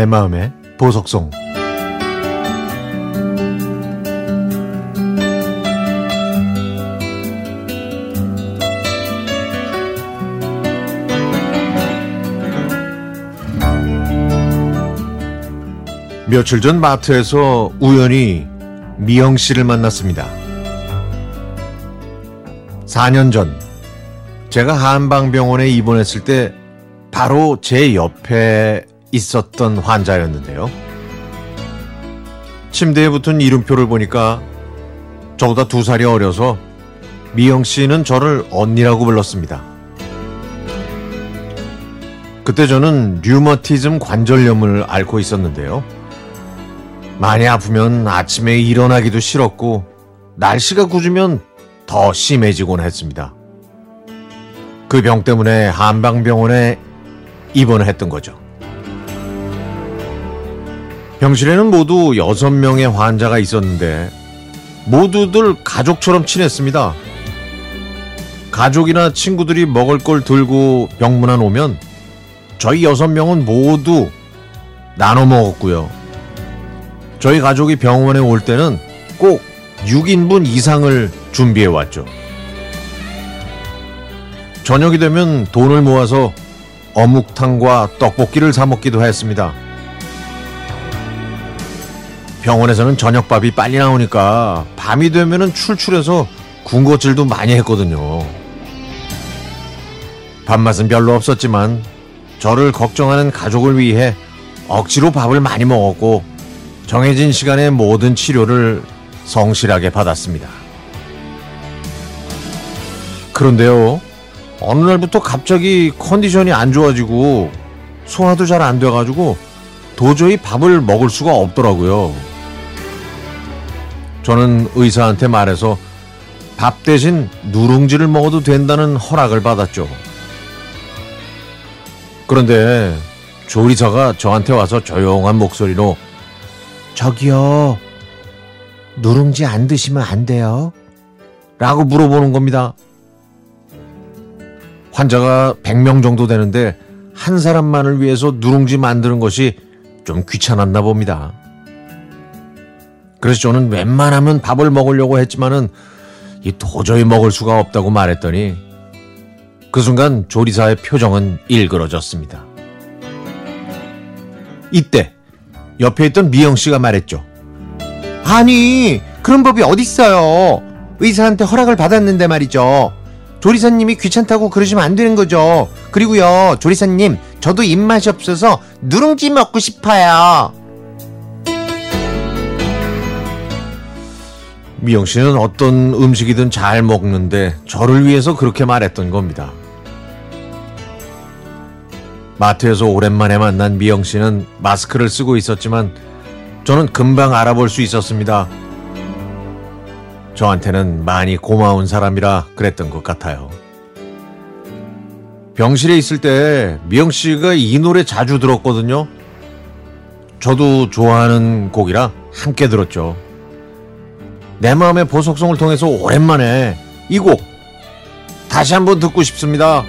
내 마음의 보석송 며칠 전 마트에서 우연히 미영 씨를 만났습니다. 4년 전 제가 한방병원에 입원했을 때 바로 제 옆에 있었던 환자였는데요. 침대에 붙은 이름표를 보니까 저보다 두 살이 어려서 미영 씨는 저를 언니라고 불렀습니다. 그때 저는 류머티즘 관절염을 앓고 있었는데요. 많이 아프면 아침에 일어나기도 싫었고 날씨가 굳으면 더 심해지곤 했습니다. 그 병 때문에 한방병원에 입원을 했던 거죠. 병실에는 모두 6명의 환자가 있었는데 모두들 가족처럼 친했습니다. 가족이나 친구들이 먹을 걸 들고 병문안 오면 저희 6명은 모두 나눠 먹었고요. 저희 가족이 병원에 올 때는 꼭 6인분 이상을 준비해 왔죠. 저녁이 되면 돈을 모아서 어묵탕과 떡볶이를 사 먹기도 했습니다. 병원에서는 저녁밥이 빨리 나오니까 밤이 되면은 출출해서 군것질도 많이 했거든요. 밥맛은 별로 없었지만 저를 걱정하는 가족을 위해 억지로 밥을 많이 먹었고 정해진 시간에 모든 치료를 성실하게 받았습니다. 그런데요, 어느 날부터 갑자기 컨디션이 안 좋아지고 소화도 잘 안 돼가지고 도저히 밥을 먹을 수가 없더라고요. 저는 의사한테 말해서 밥 대신 누룽지를 먹어도 된다는 허락을 받았죠. 그런데 조리사가 저한테 와서 조용한 목소리로 저기요, 누룽지 안 드시면 안 돼요? 라고 물어보는 겁니다. 환자가 100명 정도 되는데 한 사람만을 위해서 누룽지 만드는 것이 좀 귀찮았나 봅니다. 그래서 저는 웬만하면 밥을 먹으려고 했지만은 이 도저히 먹을 수가 없다고 말했더니 그 순간 조리사의 표정은 일그러졌습니다. 이때 옆에 있던 미영 씨가 말했죠. 아니, 그런 법이 어딨어요. 의사한테 허락을 받았는데 말이죠. 조리사님이 귀찮다고 그러시면 안 되는 거죠. 그리고요, 조리사님, 저도 입맛이 없어서 누룽지 먹고 싶어요. 미영 씨는 어떤 음식이든 잘 먹는데 저를 위해서 그렇게 말했던 겁니다. 마트에서 오랜만에 만난 미영 씨는 마스크를 쓰고 있었지만 저는 금방 알아볼 수 있었습니다. 저한테는 많이 고마운 사람이라 그랬던 것 같아요. 병실에 있을 때 미영 씨가 이 노래 자주 들었거든요. 저도 좋아하는 곡이라 함께 들었죠. 내 마음의 보석성을 통해서 오랜만에 이 곡 다시 한번 듣고 싶습니다.